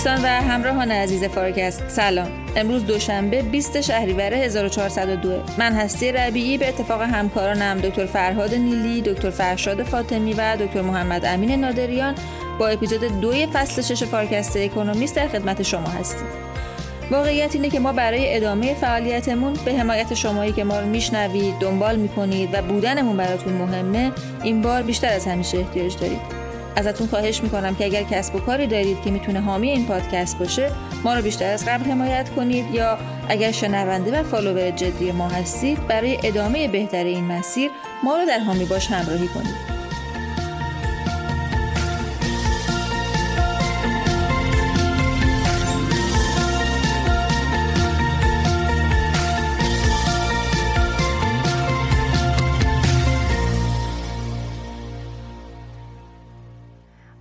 دوستان و همراهان عزیز فارکست سلام. امروز دوشنبه 20 شهریور 1402 من هستی ربیعی به اتفاق همکارانم دکتر فرهاد نیلی دکتر فرشاد فاطمی و دکتر محمد امین نادریان با اپیزود دوی فصل شش فارکست اکونومیست در خدمت شما هستیم. واقعیت اینه که ما برای ادامه فعالیتمون به حمایت شمایی که ما رو میشنوید دنبال می‌کنید و بودنمون براتون مهمه این بار بیشتر از همیشه احتیاج دارید. ازتون خواهش می‌کنم که اگر کسب و کاری دارید که می‌تونه حامی این پادکست باشه ما رو بیشتر از قبل حمایت کنید. یا اگر شنونده و فالوور جدی ما هستید برای ادامه بهتر این مسیر ما رو در حامی باش همراهی کنید.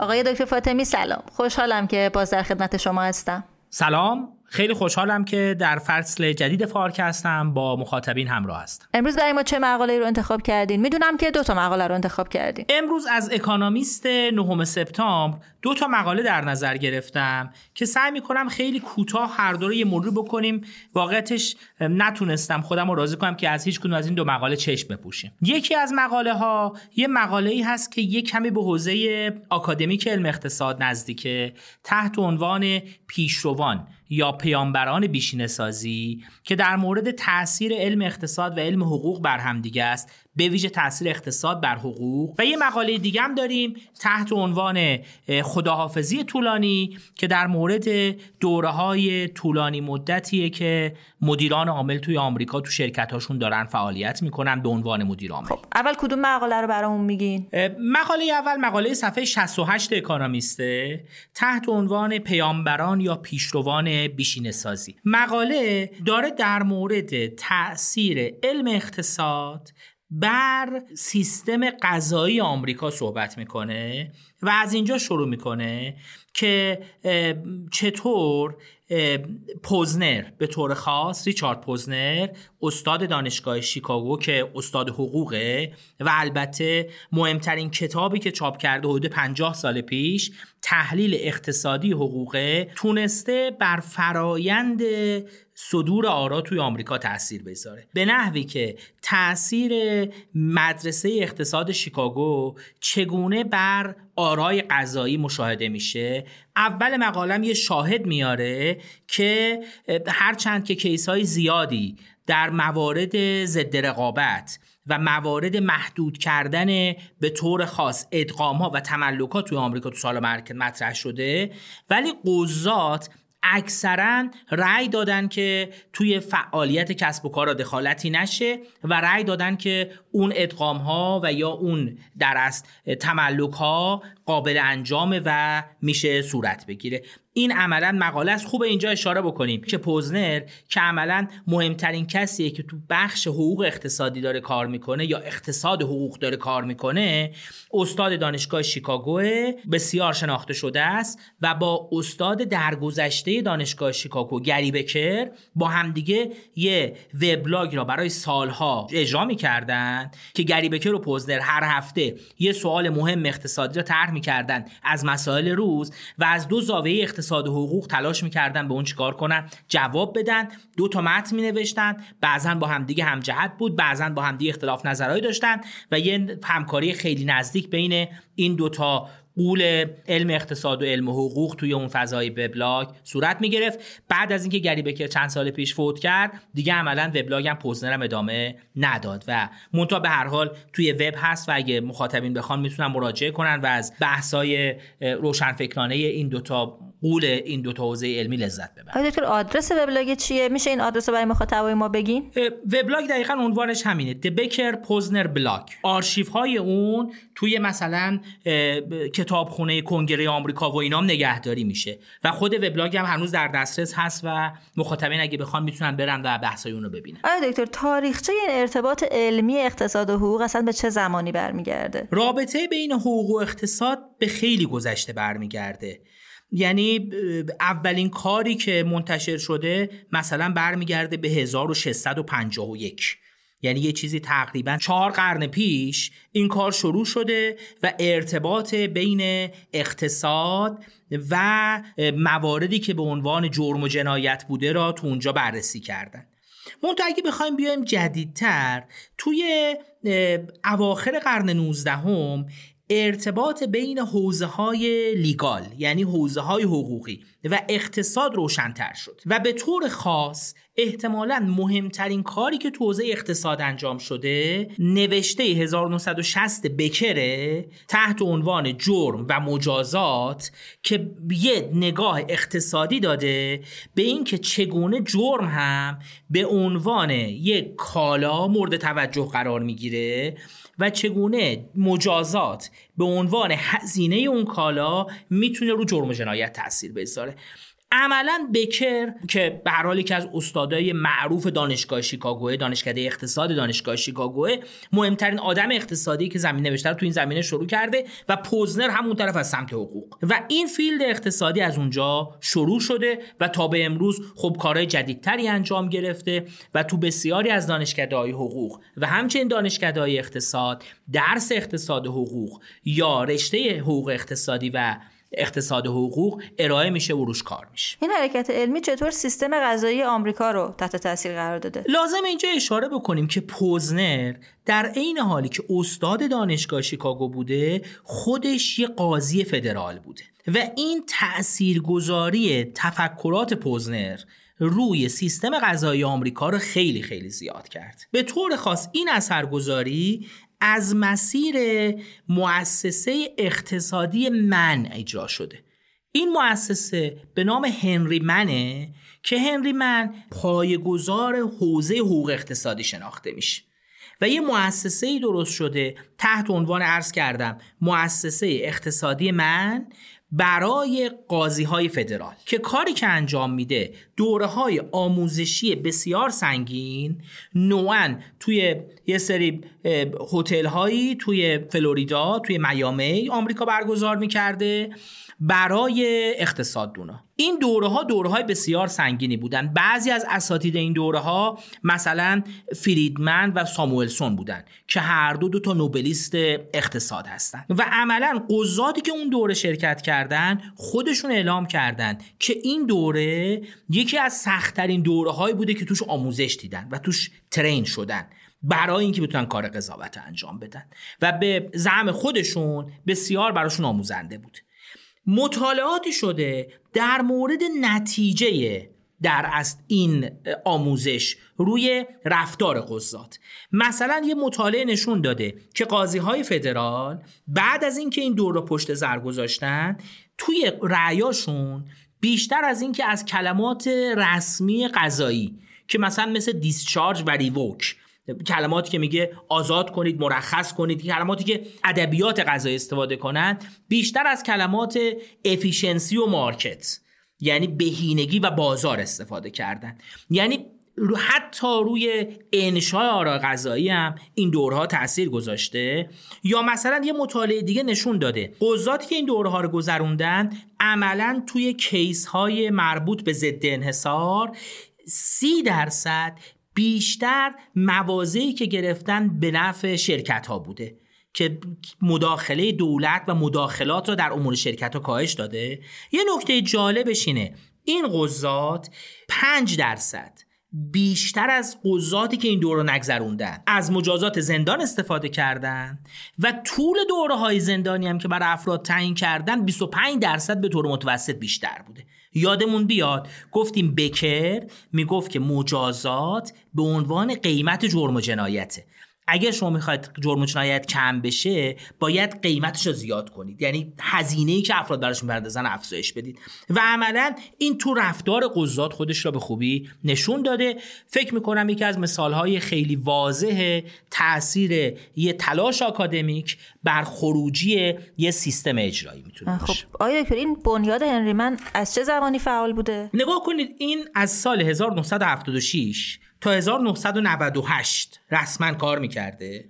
آقای دکتر فاطمی سلام. خوشحالم که باز در خدمت شما هستم. سلام. خیلی خوشحالم که در فصل جدید فارک هستم با مخاطبین همراه هستم. امروز برای ما چه مقاله رو انتخاب کردین؟ می‌دونم که دو تا مقاله رو انتخاب کردین. امروز از اکانومیست نهم سپتامبر دو تا مقاله در نظر گرفتم که سعی می‌کنم خیلی کوتاه هر دو رو یه مرور بکنیم. واقعتش نتونستم خودم رو راضی کنم که از هیچ کدوم از این دو مقاله چشم بپوشیم. یکی از مقاله ها یه مقاله ای هست که یه کمی به حوزه آکادمیک علم اقتصاد نزدیکه تحت عنوان پیشروان. یا پیامبران بیشینه سازی که در مورد تاثیر علم اقتصاد و علم حقوق بر همدیگه است به ویژه تاثیر اقتصاد بر حقوق. و یه مقاله دیگه هم داریم تحت عنوان خداحافظی طولانی که در مورد دوره های طولانی مدتیه که مدیران عامل توی آمریکا تو شرکت هاشون دارن فعالیت می‌کنن به عنوان مدیر عامل. خب اول کدوم مقاله رو برامون میگین؟ مقاله اول مقاله صفحه 68 اکانومیسته تحت عنوان پیامبران یا پیشروان بیشینه سازی مقاله داره در مورد تاثیر علم اقتصاد بر سیستم غذایی آمریکا صحبت می‌کنه و از اینجا شروع می‌کنه که چطور پوزنر به طور خاص ریچارد پوزنر استاد دانشگاه شیکاگو که استاد حقوقه و البته مهمترین کتابی که چاپ کرده حدود 50 سال پیش تحلیل اقتصادی حقوقه تونسته بر فرایند صدور آرا توی آمریکا تاثیر بذاره به نحوی که تاثیر مدرسه اقتصاد شیکاگو چگونه بر آرای قضایی مشاهده میشه اول مقالم یه شاهد میاره که هرچند که کیس های زیادی در موارد ضد رقابت و موارد محدود کردن به طور خاص ادغام ها و تملکات توی آمریکا تو سال مرکز مطرح شده ولی قضات اکثرا رأی دادن که توی فعالیت کسب و کار دخالتی نشه و رأی دادن که اون ادغام ها و یا اون در است تملک ها قابل انجامه و میشه صورت بگیره. این عملا مقاله است. خوب اینجا اشاره بکنیم که پوزنر که عملا مهمترین کسیه که تو بخش حقوق اقتصادی داره کار می‌کنه یا اقتصاد حقوق داره کار می‌کنه استاد دانشگاه شیکاگو بسیار شناخته شده است و با استاد درگذشته دانشگاه شیکاگو گری بکر با همدیگه یه وبلاگ را برای سالها اجرا می‌کردن که گری بکر و پوزنر هر هفته یه سوال مهم اقتصادی را طرح می‌کردن. از مسائل روز و از دو زاویه اقتصاد و حقوق تلاش می‌کردن به اون چیکار کنن. جواب بدن. دو تا متن می نوشتن بعضا با همدیگه همجهت بود. بعضا با همدیگه اختلاف نظرهایی داشتن. و یه همکاری خیلی نزدیک بین این دوتا قول علم اقتصاد و علم حقوق توی اون فضای وبلاگ صورت می گرفت بعد از اینکه گری بکر چند سال پیش فوت کرد دیگه عملا وبلاگ هم پوزنر ادامه نداد و مونتا به هر حال توی وب هست و اگه مخاطبین بخوان می‌تونن مراجعه کنن و از بحثای روشنفکرانه این دوتا قول این دو حوزه علمی لذت ببرن. دکتر آدرس وبلاگ چیه؟ میشه این آدرس رو برای مخاطبای ما بگین؟ وبلاگ دقیقا عنوانش همینه. The Becker-Posner Blog آرشیو های اون توی مثلا کتابخونه کنگره آمریکا و اینام نگهداری میشه. و خود وبلاگ هم هنوز در دسترس هست و مخاطبین اگه بخوان می‌تونن برن و بحثای اون رو ببینن. آره دکتر تاریخچه این ارتباط علمی اقتصاد و حقوق اصلا به چه زمانی برمیگرده؟ رابطه بین حقوق و اقتصاد به خیلی گذشته برمیگرده. یعنی اولین کاری که منتشر شده مثلا برمیگرده به 1651 یعنی یه چیزی تقریبا چهار قرن پیش این کار شروع شده و ارتباط بین اقتصاد و مواردی که به عنوان جرم و جنایت بوده را تو اونجا بررسی کردن. منتها اگه بخوایم بیایم جدیدتر توی اواخر قرن 19 هم ارتباط بین حوزه های لیگال یعنی حوزه های حقوقی و اقتصاد روشنتر شد و به طور خاص احتمالا مهمترین کاری که تو حوزه اقتصاد انجام شده نوشته 1960 بکره تحت عنوان جرم و مجازات که یه نگاه اقتصادی داده به اینکه چگونه جرم هم به عنوان یک کالا مورد توجه قرار می‌گیره و چگونه مجازات به عنوان هزینه اون کالا می‌تونه رو جرم و جنایت تاثیر بذاره. عملا بکر که به هر حال که از استادای معروف دانشگاه شیکاگوه دانشکده اقتصاد دانشگاه شیکاگوه مهمترین آدم اقتصادی که زمین نوشته تو این زمینه شروع کرده و پوزنر همون طرف از سمت حقوق. و این فیلد اقتصادی از اونجا شروع شده و تا به امروز خب کارهای جدیدتری انجام گرفته و تو بسیاری از دانشکده های حقوق و همچنین دانشکده های اقتصاد درس اقتصاد حقوق یا رشته حقوق اقتصادی و اقتصاد حقوق ارائه میشه و روش کار میشه. این حرکت علمی چطور سیستم غذایی آمریکا رو تحت تاثیر قرار داده؟ لازم اینجا اشاره بکنیم که پوزنر در عین حالی که استاد دانشگاه شیکاگو بوده خودش یه قاضی فدرال بوده و این تاثیرگذاری تفکرات پوزنر روی سیستم غذایی آمریکا رو خیلی خیلی زیاد کرد. به طور خاص این اثرگذاری از مسیر مؤسسه اقتصادی من اجرا شده. این مؤسسه به نام هنری منه که هنری من پایگزار حوزه حقوق اقتصادی شناخته میشه. و یه مؤسسه ای درست شده تحت عنوان عرض کردم مؤسسه اقتصادی من برای قاضی های فدرال که کاری که انجام میده دوره های آموزشی بسیار سنگین نوعا توی یه سری هتل هایی توی فلوریدا توی میامی آمریکا برگزار می‌کرده. برای اقتصاد دونا. این دوره ها دوره های بسیار سنگینی بودن. بعضی از اساتید این دوره ها مثلا فریدمن و ساموئلسون بودن که هر دو دو تا نوبلیست اقتصاد هستن. و عملا قضاتی که اون دوره شرکت کردن خودشون اعلام کردن که این دوره یکی از سختترین دوره هایی بوده که توش آموزش دیدن و توش ترین شدن برای اینکه بتونن کار قضاوت انجام بدن. و به زعم خودشون بسیار براشون آموزنده بود. مطالعاتی شده در مورد نتیجه در از این آموزش روی رفتار قضات. مثلا یه مطالعه نشون داده که قاضی های فدرال بعد از اینکه این دور رو پشت سر گذاشتن توی رأی‌هاشون بیشتر از اینکه از کلمات رسمی قضایی که مثلا مثل discharge و revoke کلماتی که میگه آزاد کنید مرخص کنید کلماتی که ادبیات قضایی استفاده کنند بیشتر از کلمات efficiency و market یعنی بهینگی و بازار استفاده کردن. یعنی حتی روی انشای آرا غذایی هم این دورها تاثیر گذاشته. یا مثلا یه مطالعه دیگه نشون داده. قضاتی که این دورها رو گذروندن عملا توی کیس های مربوط به ضد انحصار سی درصد بیشتر موازهی که گرفتن به نفع شرکت ها بوده که مداخله دولت و مداخلات را در امور شرکت ها کاهش داده. یه نکته جالبش اینه این قضات 5 درصد بیشتر از قضاتی که این دوره نگذروندن. از مجازات زندان استفاده کردن و طول دوره های زندانی هم که برای افراد تعیین کردن 25 درصد به طور متوسط بیشتر بوده. یادمون بیاد گفتیم بکر می‌گفت که مجازات به عنوان قیمت جرم و جنایته. اگر شما می‌خواید جرم و جنایت کم بشه باید قیمتش رو زیاد کنید. یعنی هزینه ای که افراد براش می‌پردازن افزایش بدید. و عملا این تو رفتار قضات خودش را به خوبی نشون داده. فکر می‌کنم یکی از مثالهای خیلی واضح تاثیر یه تلاش آکادمیک بر خروجی یه سیستم اجرایی می‌تونه خب آیا این بنیاد هنری من از چه زمانی فعال بوده؟ نگاه کنید این از سال 1976 تا 1998 رسما کار می‌کرده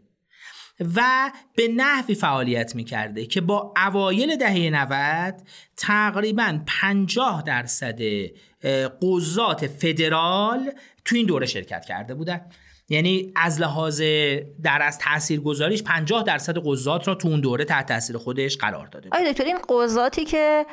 و به نحوی فعالیت می‌کرده که با اوایل دهه 90 تقریبا 50 درصد قضات فدرال تو این دوره شرکت کرده بودن. یعنی از لحاظ در از تاثیرگذاریش 50 درصد قضات را تو اون دوره تحت تاثیر خودش قرار داده. آیا دکتر این قضاتی که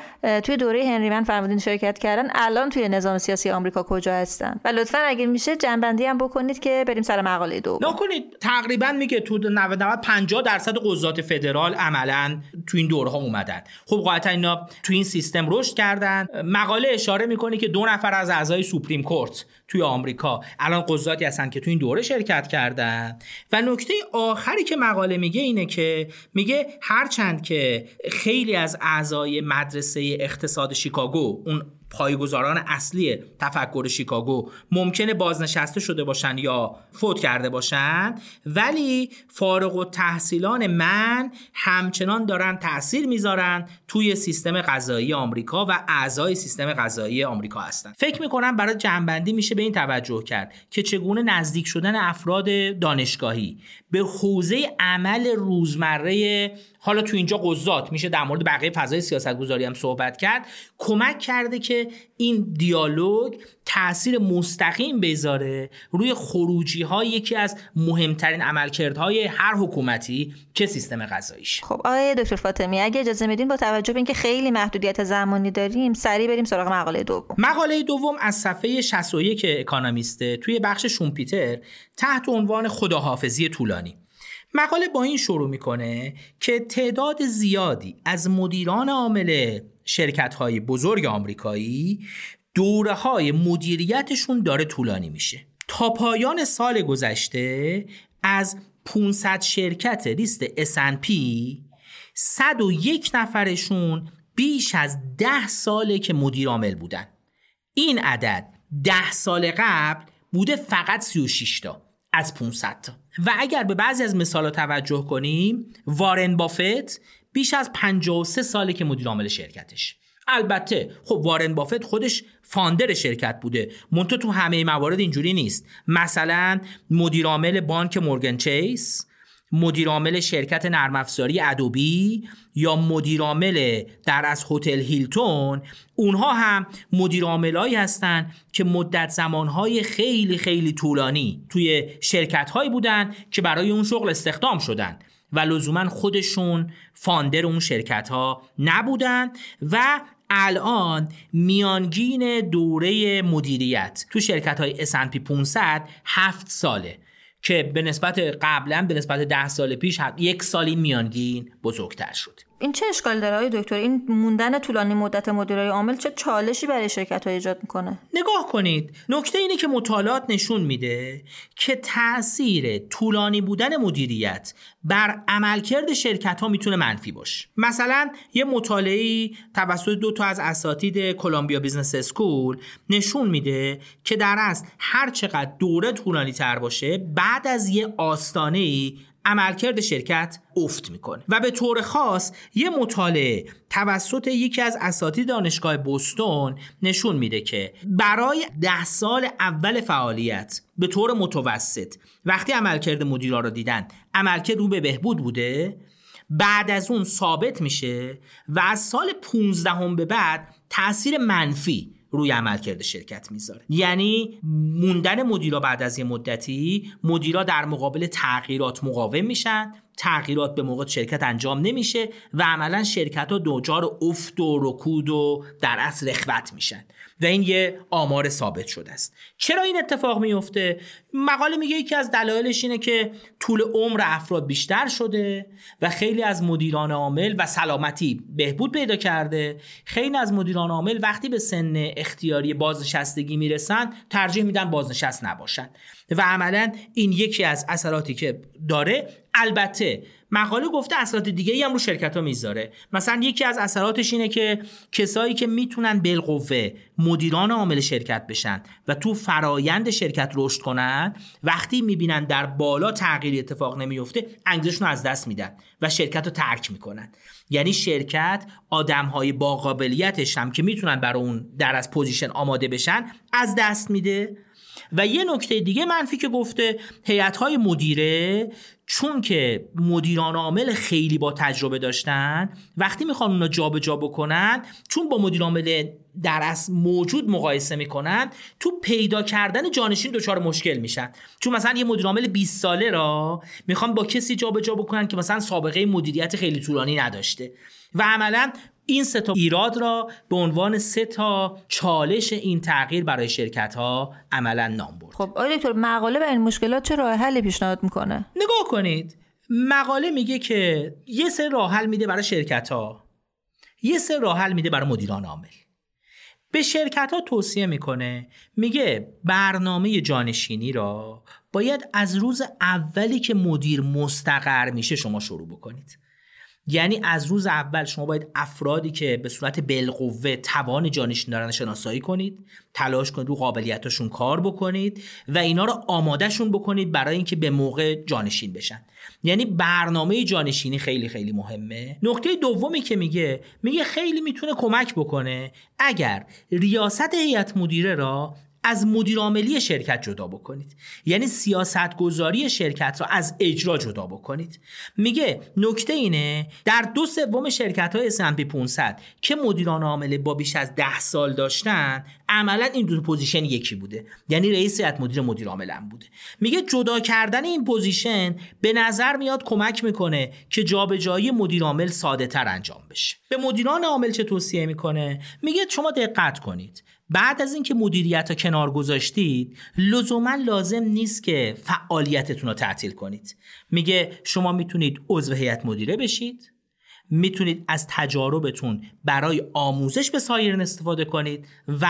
توی دوره هنری من فرمودین شرکت کردن الان توی نظام سیاسی آمریکا کجا هستن؟ و لطفا اگه میشه جنبندی هم بکنید که بریم سر مقاله دو نکنید. تقریبا میگه تو 90 50 درصد قضات فدرال عملا تو این دوره ها اومدن. خب قاعدتا اینا تو این سیستم رشد کردن. مقاله اشاره می‌کنه که دو نفر از اعضای سوپریم کورت توی آمریکا. الان قضاتی هستن که تو این دوره شرکت کردن. و نکته آخری که مقاله میگه اینه که میگه هرچند که خیلی از اعضای مدرسه اقتصاد شیکاگو اون پایگزاران اصلی تفکر شیکاگو ممکنه بازنشسته شده باشن یا فوت کرده باشن؟ ولی فارغ و تحصیلان من همچنان دارن تاثیر می‌ذارن توی سیستم غذایی آمریکا و اعضای سیستم غذایی آمریکا هستن. فکر می‌کنم برای جنبندی میشه به این توجه کرد که چگونه نزدیک شدن افراد دانشگاهی به حوزه عمل روزمره حالا تو اینجا قضات میشه در مورد بقیه فضای سیاست گذاری هم صحبت کرد کمک کرده که این دیالوگ تاثیر مستقیم بذاره روی خروجی های یکی از مهمترین عملکردهای هر حکومتی که سیستم غذاییش خب آقای دکتر فاطمی اگه اجازه میدین با توجه به اینکه خیلی محدودیت زمانی داریم سریع بریم سراغ مقاله دوم. مقاله دوم از صفحه 61 اکانومیسته توی بخش شومپیتر تحت عنوان خداحافظی طولانی. مقاله با این شروع می‌کنه که تعداد زیادی از مدیران عامل شرکت های بزرگ آمریکایی دوره های مدیریتشون داره طولانی میشه. تا پایان سال گذشته از 500 شرکت لیست S&P 101 نفرشون بیش از 10 ساله که مدیر عامل بودن. این عدد 10 سال قبل بوده فقط 36 تا از 500 تا. و اگر به بعضی از مثال توجه کنیم وارن بافت بیش از 53 ساله که مدیر عامل شرکتش. البته خب وارن بافت خودش فاندر شرکت بوده. منتها تو همه موارد اینجوری نیست. مثلا مدیر عامل بانک مورگن چیس مدیر عامل شرکت نرم افزاری ادوبی یا مدیر عامل در از هتل هیلتون اونها هم مدیر عاملایی هستن که مدت زمانهای خیلی خیلی طولانی توی شرکت هایی بودن که برای اون شغل استخدام شدن و لزوما خودشون فاندر اون شرکت ها نبودن و الان میانگین دوره مدیریت تو شرکت های S&P 500 هفت ساله. که به نسبت قبلا به نسبت ده سال پیش یک سالی میانگین بزرگتر شد. این چه اشکال داره دکتر؟ این موندن طولانی مدت مدیرای عامل چه چالشی برای شرکت ها ایجاد می‌کنه؟ نگاه کنید. نکته اینه که مطالعات نشون میده که تاثیر طولانی بودن مدیریت بر عملکرد شرکت ها می‌تونه منفی باشه. مثلا یه مطالعه توسط دو تا از اساتید Columbia Business School نشون میده که در اصل هر چقدر دوره طولانی تر باشه بعد از یه آستانه ای عملکرد شرکت افت می‌کنه. و به طور خاص یه مطالعه توسط یکی از اساتید دانشگاه بوستون نشون میده که برای ده سال اول فعالیت به طور متوسط وقتی عملکرد مدیرا رو دیدن عملکرد رو به بهبود بوده بعد از اون ثابت میشه و از سال 15 هم به بعد تاثیر منفی روی عملکرد شرکت می‌ذاره. یعنی موندن مدیرا بعد از یه مدتی مدیرا در مقابل تغییرات مقاوم میشن. تغییرات به موقع شرکت انجام نمیشه و عملا شرکت ها دوچار افت و رکود و در اصل رخوت میشن و این یه آمار ثابت شده است. چرا این اتفاق میفته؟ مقاله میگه یکی از دلایلش اینه که طول عمر افراد بیشتر شده و خیلی از مدیران عامل و سلامتی بهبود پیدا کرده. خیلی از مدیران عامل وقتی به سن اختیاری بازنشستگی می‌رسن ترجیح میدن بازنشست نباشن. و عملا این یکی از اثراتی که داره البته مقاله گفته اثرات دیگه ای هم رو شرکت ها می‌ذاره. مثلا یکی از اثراتش اینه که کسایی که می‌تونن بالقوه مدیران عامل شرکت بشن و تو فرایند شرکت رشد کنن وقتی می‌بینن در بالا تغییری اتفاق نمیفته انگیزشون از دست میدن و شرکت رو ترک می‌کنن. یعنی شرکت آدم های با قابلیتش هم که می‌تونن برای اون در اصل position آماده بشن از دست میده. و یه نکته دیگه منفی که گفته هیئت های مدیره چون که مدیران عامل خیلی با تجربه داشتن وقتی می‌خوان اونا جابجا جا بکنن چون با مدیر عامل در اصل موجود مقایسه می‌کنن تو پیدا کردن جانشین دچار مشکل میشن. چون مثلا یه مدیر عامل 20 ساله را می‌خوان با کسی جابجا جا بکنن که مثلا سابقه مدیریت خیلی طولانی نداشته. و عملا این سه تا ایراد را به عنوان سه تا چالش این تغییر برای شرکت ها عملا نام برد. خب آقای دکتر مقاله به این مشکلات چه راه حلی پیشنهاد می‌کنه؟ نگاه کنید. مقاله میگه که یه سه راه حل میده برای شرکت ها یه سه راه حل میده برای مدیران عامل. به شرکت ها توصیه می‌کنه میگه برنامه جانشینی را باید از روز اولی که مدیر مستقر میشه شما شروع بکنید. یعنی از روز اول شما باید افرادی که به صورت بالقوه توان جانشین دارن شناسایی کنید تلاش کنید رو قابلیتاشون کار بکنید و اینا رو آمادهشون بکنید برای اینکه به موقع جانشین بشن. یعنی برنامه جانشینی خیلی خیلی مهمه. نکته دومی که میگه میگه خیلی می‌تونه کمک بکنه اگر ریاست هیئت مدیره را از مدیر عاملی شرکت جدا بکنید. یعنی سیاست گذاری شرکت را از اجرا جدا بکنید. میگه نکته اینه در دو سوم شرکت های S&P 500 که مدیران عامل با بیش از ده سال داشتن عملا این دو position یکی بوده. یعنی رئیس هیئت مدیره مدیر عامل بوده. میگه جدا کردن این پوزیشن به نظر میاد کمک می‌کنه که جابجایی مدیر عامل ساده تر انجام بشه. به مدیران عامل چه توصیه می‌کنه؟ میگه شما دقت کنید. بعد از اینکه مدیریت ها رو کنار گذاشتید لزوما لازم نیست که فعالیتتون رو تعطیل کنید. میگه شما می‌تونید عضو هیئت مدیره بشید. می‌تونید از تجاربتون برای آموزش به سایرین استفاده کنید و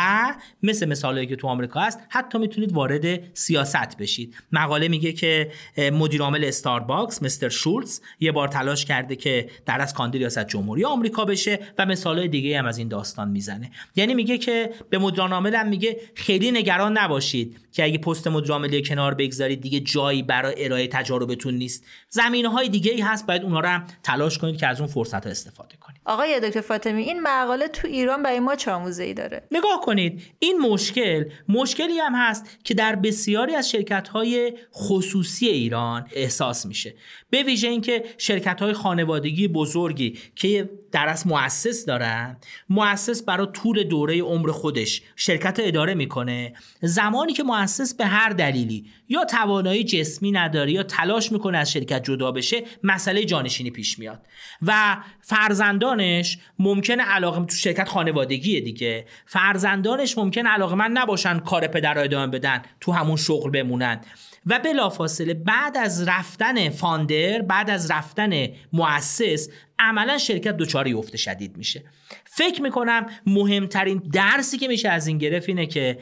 مثل مثالهایی که تو آمریکا هست حتی می‌تونید وارد سیاست بشید. مقاله میگه که مدیر عامل استارباکس مستر شولز یه بار تلاش کرده که در از کاندید ریاست جمهوری آمریکا بشه و مثالهای دیگه هم از این داستان می‌زنه. یعنی میگه که به مدیران عامل هم میگه خیلی نگران نباشید که اگه پست مدیر عاملی کنار بگذارید دیگه جایی برای ارائه تجاربتون نیست. زمینه های دیگه ای هست باید اونها رو تلاش کنید که از اون فرصت استفاده کنید آقای دکتر فاطمی این مقاله تو ایران برای ما چه آموزه ای داره؟ نگاه کنید این مشکل مشکلی هم هست که در بسیاری از شرکت های خصوصی ایران احساس میشه. به ویژه اینکه شرکت های خانوادگی بزرگی که در از مؤسس دارن مؤسس برای طول دوره عمر خودش شرکت اداره می‌کنه زمانی که مؤسس به هر دلیلی یا توانایی جسمی نداره یا تلاش می‌کنه از شرکت جدا بشه مسئله جانشینی پیش میاد. و فرزندانش ممکنه علاقه تو شرکت خانوادگی دیگه. فرزندانش ممکنه علاقه من نباشن کار پدر ادامه بدن تو همون شغل بمونن. و بلافاصله بعد از رفتن فاندر بعد از رفتن مؤسس عملا شرکت دچار افت شدید میشه. فکر می‌کنم مهمترین درسی که میشه از این گرفت اینه که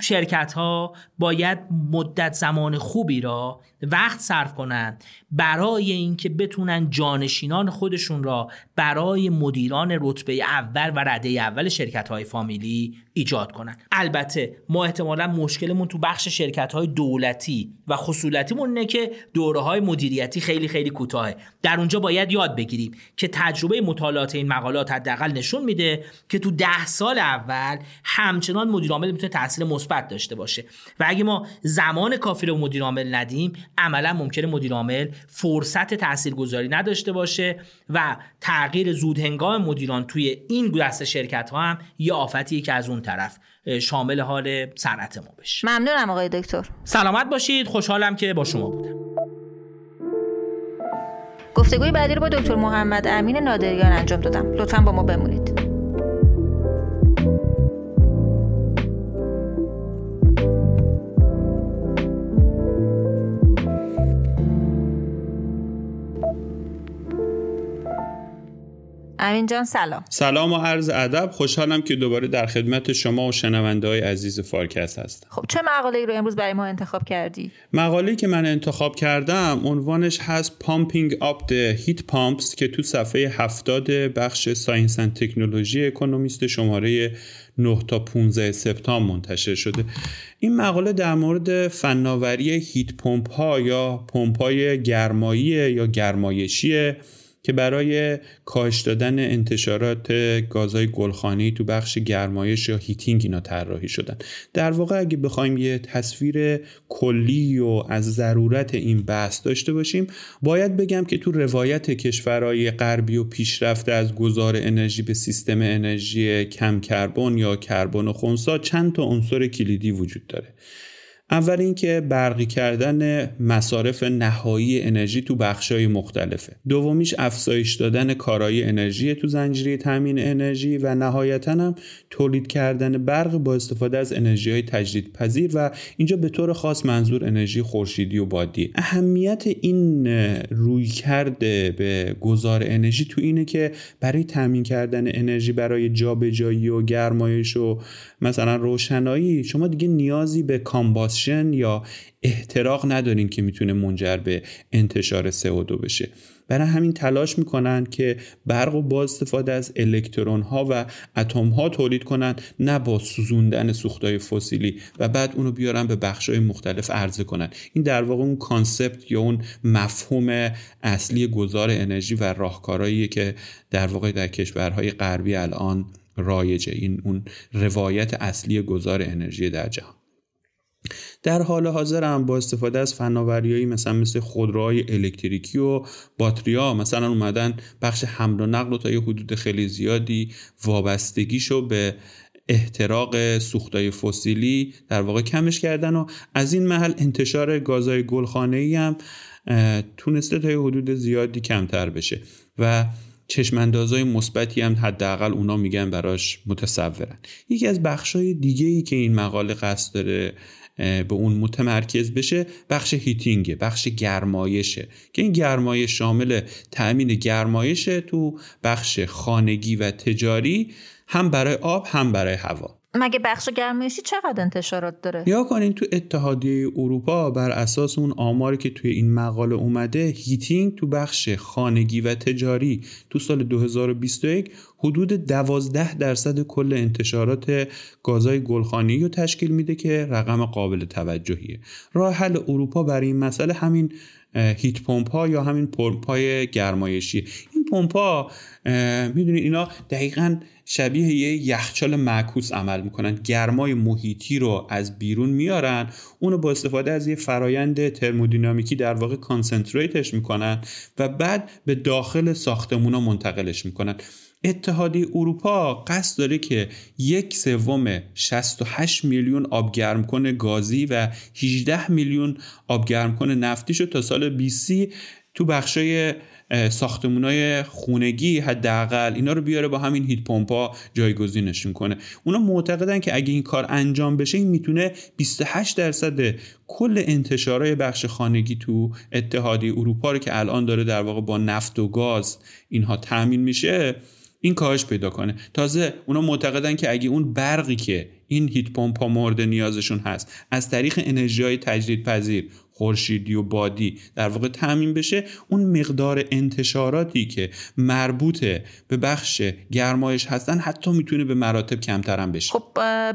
شرکت ها باید مدت زمان خوبی را وقت صرف کنند برای اینکه بتونن جانشینان خودشون را برای مدیران رتبه اول و رده اول شرکت های فامیلی ایجاد کنن. البته ما احتمالا مشکلمون تو بخش شرکت های دولتی و خصولتیمون اینه که دوره های مدیریتی خیلی خیلی کوتاهه. در اونجا باید یاد بگیریم که تجربه مطالعات این مقالات حداقل نشون میده که تو ده سال اول همچنان مدیر عامل می‌تونه تاثیر مثبت داشته باشه. و اگه ما زمان کافی رو مدیر عامل ندیم عملا ممکنه مدیر عامل فرصت تاثیرگذاری نداشته باشه و تغییر زود هنگام مدیران توی این دست شرکت ها هم یه آفتیه که از اون طرف شامل حال صنعت ما بشه. ممنونم آقای دکتر. سلامت باشید خوشحالم که با شما بودم. گفتگوی بعدی رو با دکتر محمد امین نادریان انجام دادم. لطفا با ما بمونید. امین جان سلام. سلام و عرض ادب. خوشحالم که دوباره در خدمت شما و شنونده های عزیز فارکست هستم. خب چه مقاله ای رو امروز برای ما انتخاب کردی؟ مقاله که من انتخاب کردم عنوانش هست Pumping Up the Heat Pumps که تو صفحه 70 بخش Science and Technology اکونومیست شماره 9 تا 15 سپتامبر منتشر شده. این مقاله در مورد فناوری heat pump ها یا پمپ های گرمایی یا گرمایشی که برای کاهش دادن انتشارات گازهای گلخانه‌ای تو بخش گرمایش یا heating اینا طراحی شدن. در واقع اگه بخوایم یه تصویر کلی از ضرورت این بحث داشته باشیم باید بگم که تو روایت کشورهای غربی و پیشرفته از گذار انرژی به سیستم انرژی کم کربن یا کربن و خونسا چند تا عنصر کلیدی وجود داره. اول اینکه برقی کردن مصارف نهایی انرژی تو بخشای مختلفه. دومیش افزایش دادن کارایی انرژی تو زنجیره تامین انرژی و نهایتا هم تولید کردن برق با استفاده از انرژی های تجدید پذیر و اینجا به طور خاص منظور انرژی خورشیدی و بادی. اهمیت این روی کرده به گذار انرژی تو اینه که برای تامین کردن انرژی برای جابجایی و گرمایش و مثلا روشنایی شما دیگه نیازی به یا احتراق ندارین که می‌تونه منجر به انتشار CO2 بشه. برای همین تلاش می‌کنن که برق و با استفاده از الکترون ها و اتم ها تولید کنن نه با سوزوندن سوختهای فسیلی و بعد اونو بیارن به بخش های مختلف عرضه کنن. این در واقع اون کانسپت یا اون مفهوم اصلی گذار انرژی و راهکارهاییه که در واقع در کشورهای غربی الان رایجه. این اون روایت اصلی گذار انرژی در جهان. در حال حاضر هم با استفاده از فناوریایی مثلا مثل خودروهای الکتریکی و باتریا مثلا اومدن بخش حمل و نقل و تا یه حدود خیلی زیادی وابستگیشو به احتراق سوختای فسیلی در واقع کمش کردن و از این محل انتشار گازهای گلخانه‌ای هم تونسته تا یه حدود زیادی کمتر بشه و چشماندازهای مثبتی هم حداقل اونا میگن براش متصورن. یکی از بخشای دیگه ای که این مقاله قصد داره به اون متمرکز بشه بخش هیتینگه بخش گرمایشه. که این گرمایش شامل تأمین گرمایش تو بخش خانگی و تجاری هم برای آب هم برای هوا. مگه بخش گرمایشی چقدر انتشارات داره؟ یا کنین تو اتحادیه اروپا بر اساس اون آماری که توی این مقاله اومده هیتینگ تو بخش خانگی و تجاری تو سال 2021 حدود 12 درصد کل انتشارات گازهای گلخانی رو تشکیل میده که رقم قابل توجهیه. راه حل اروپا برای این مسئله همین هیت پمپ ها یا همین پمپ های گرمایشی. این پمپ ها می‌دونید اینا دقیقا شبیه یه یخچال معکوس عمل می‌کنن. گرمای محیطی رو از بیرون میارن. اونو با استفاده از یه فرایند ترمودینامیکی در واقع کانسنتریتش می‌کنن و بعد به داخل ساختمونا منتقلش می‌کنن. اتحادیه اروپا قصد داره که یک سوم 68 میلیون آبگرمکن گازی و 18 میلیون آبگرمکن نفتیش رو تا سال 20 تو بخشای های خونگی حداقل اینا رو بیاره با همین هیت پمپا جایگزینشون کنه اونا معتقدن که اگه این کار انجام بشه این می‌تونه 28 درصد کل انتشارهای بخش خانگی تو اتحادیه اروپا رو که الان داره در واقع با نفت و گاز اینها تامین میشه این کاهش پیدا کنه. تازه اونا معتقدن که اگه اون برقی که این هیت پمپ مورد نیازشون هست از طریق انرژی های تجدید پذیر خورشیدی و بادی در واقع تعمین بشه اون مقدار انتشاراتی که مربوط به بخش گرمایش هستن حتی می‌تونه به مراتب کمتر هم بشه. خب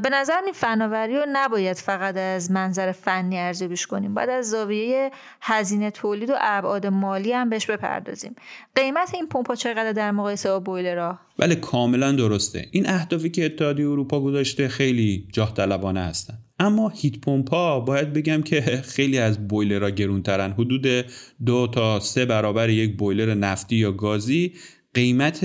به نظر این فناوری رو نباید فقط از منظر فنی ارزیابیش کنیم باید از زاویه هزینه تولید و ابعاد مالی هم بهش بپردازیم. قیمت این پمپا چقدر در مقایسه با بویلرها؟ بله کاملا درسته. این اهدافی که اتحادیه اروپا گذاشته خیلی جاه طلبانه هستن. اما هیت پمپ ها باید بگم که خیلی از بویلرها گرونترن. حدود دو تا سه برابر یک بویلر نفتی یا گازی قیمت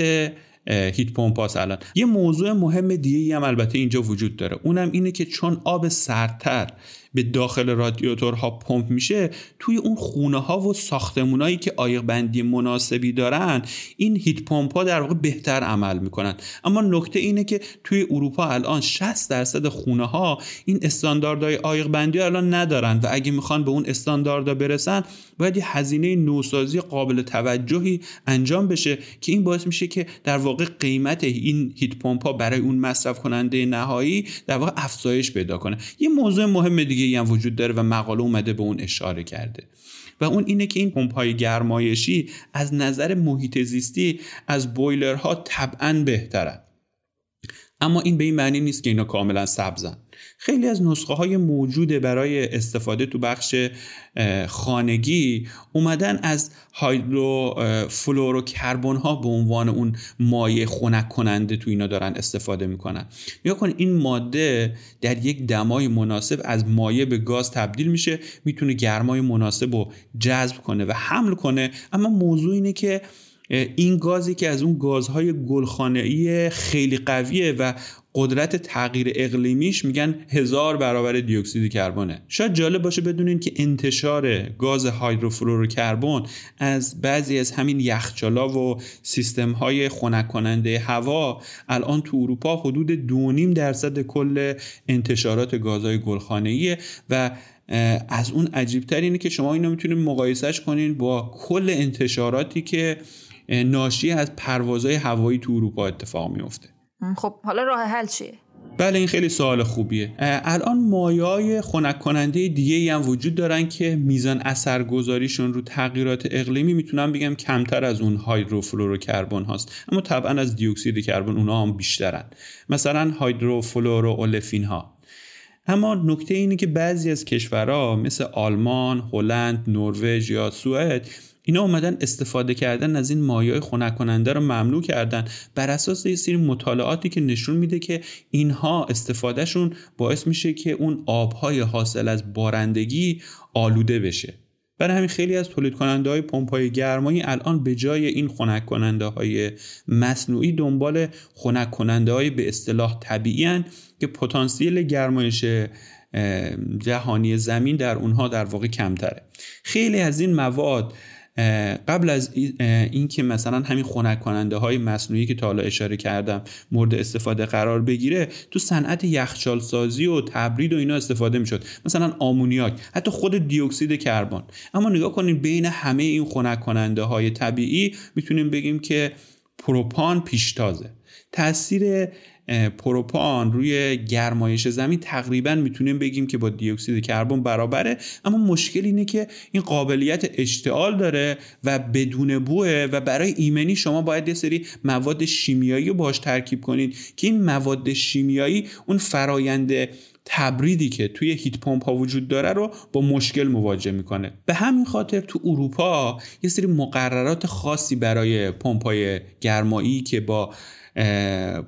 هیت پمپ هاست الان. یه موضوع مهم دیگه هم البته اینجا وجود داره. اونم اینه که چون آب سردتر به داخل رادیاتورها پمپ میشه توی اون خونه ها و ساختمونایی که آیق بندی مناسبی دارن این هیت پمپ ها در واقع بهتر عمل می‌کنن. اما نکته اینه که توی اروپا الان 60 درصد خونه ها این استانداردهای آیق بندی الان ندارن و اگه می‌خوان به اون استانداردها برسن باید یه هزینه نوسازی قابل توجهی انجام بشه که این باعث میشه که در واقع قیمت این هیت پمپ ها برای اون مصرف کننده نهایی در واقع افزایش پیدا کنه. یه موضوع مهم دیگه دیگه هم وجود داره و مقاله اومده به اون اشاره کرده. و اون اینه که این پمپ های گرمایشی از نظر محیط زیستی از بویلرها طبعا بهترن. اما این به این معنی نیست که اینا کاملا سبزن. خیلی از نسخه های موجود برای استفاده تو بخش خانگی اومدن از هایدرو فلورو کربن ها به عنوان اون مایع خنک کننده تو اینا دارن استفاده می‌کنن. نگاه کن این ماده در یک دمای مناسب از مایع به گاز تبدیل میشه می‌تونه گرمای مناسب رو جذب کنه و حمل کنه. اما موضوع اینه که این گازی که از اون گازهای گلخانه‌ای خیلی قویه و قدرت تغییر اقلیمیش میگن هزار برابر دیوکسید کربونه شاید جالب باشه بدونین که انتشار گاز هایدروفلوروکربن از بعضی از همین یخچالا و سیستم های خنک کننده هوا الان تو اروپا حدود 2.5 درصد کل انتشارات گازهای گلخانه‌ایه و از اون عجیبتر اینه که شما اینو می‌تونید مقایسهش کنین با کل انتشاراتی که ناشی از پروازهای هوایی تو اروپا اتفاق میفته خب حالا راه حل چیه؟ بله این خیلی سوال خوبیه. الان مایای خنک کننده دیگه ای هم وجود دارن که میزان اثرگذاریشون رو تغییرات اقلیمی می‌تونم بگم کمتر از اون هایدروفلوروکربن هاست. اما طبعا از دیوکسید کربن اونها هم بیشترن. مثلا هایدروفلورو اولفین ها اما نکته اینه که بعضی از کشورها مثل آلمان، هلند، نروژ یا سوئد اینا اومدن استفاده کردن از این مایع خنک کننده رو ممنوع کردن. بر اساس یه سری مطالعاتی که نشون میده که اینها استفادهشون باعث میشه که اون آبهای حاصل از بارندگی آلوده بشه. برای همین خیلی از تولید کننده های پمپ های گرمایی الان به جای این خنک کننده های مصنوعی دنبال خنک کننده های به اصطلاح طبیعی که پتانسیل گرمایش جهانی زمین در اونها در واقع کمتره. خیلی از این مواد قبل از اینکه مثلا همین خنک کننده های مصنوعی که تا حالا اشاره کردم مورد استفاده قرار بگیره تو صنعت یخچال سازی و تبرید و اینا استفاده می‌شد. مثلا آمونیاک حتی خود دیوکسید کربن. اما نگاه کنیم بین همه این خنک کننده های طبیعی می‌تونیم بگیم که پروپان پیشتازه. تاثیر پروپان روی گرمایش زمین تقریبا می‌تونیم بگیم که با دیوکسید کربن برابره. اما مشکل اینه که این قابلیت اشتعال داره و بدون بوه و برای ایمنی شما باید یه سری مواد شیمیایی رو باش ترکیب کنید که این مواد شیمیایی اون فرایند تبریدی که توی هیت پمپ ها وجود داره رو با مشکل مواجه می‌کنه. به همین خاطر تو اروپا یه سری مقررات خاصی برای پمپ های گرمایی که با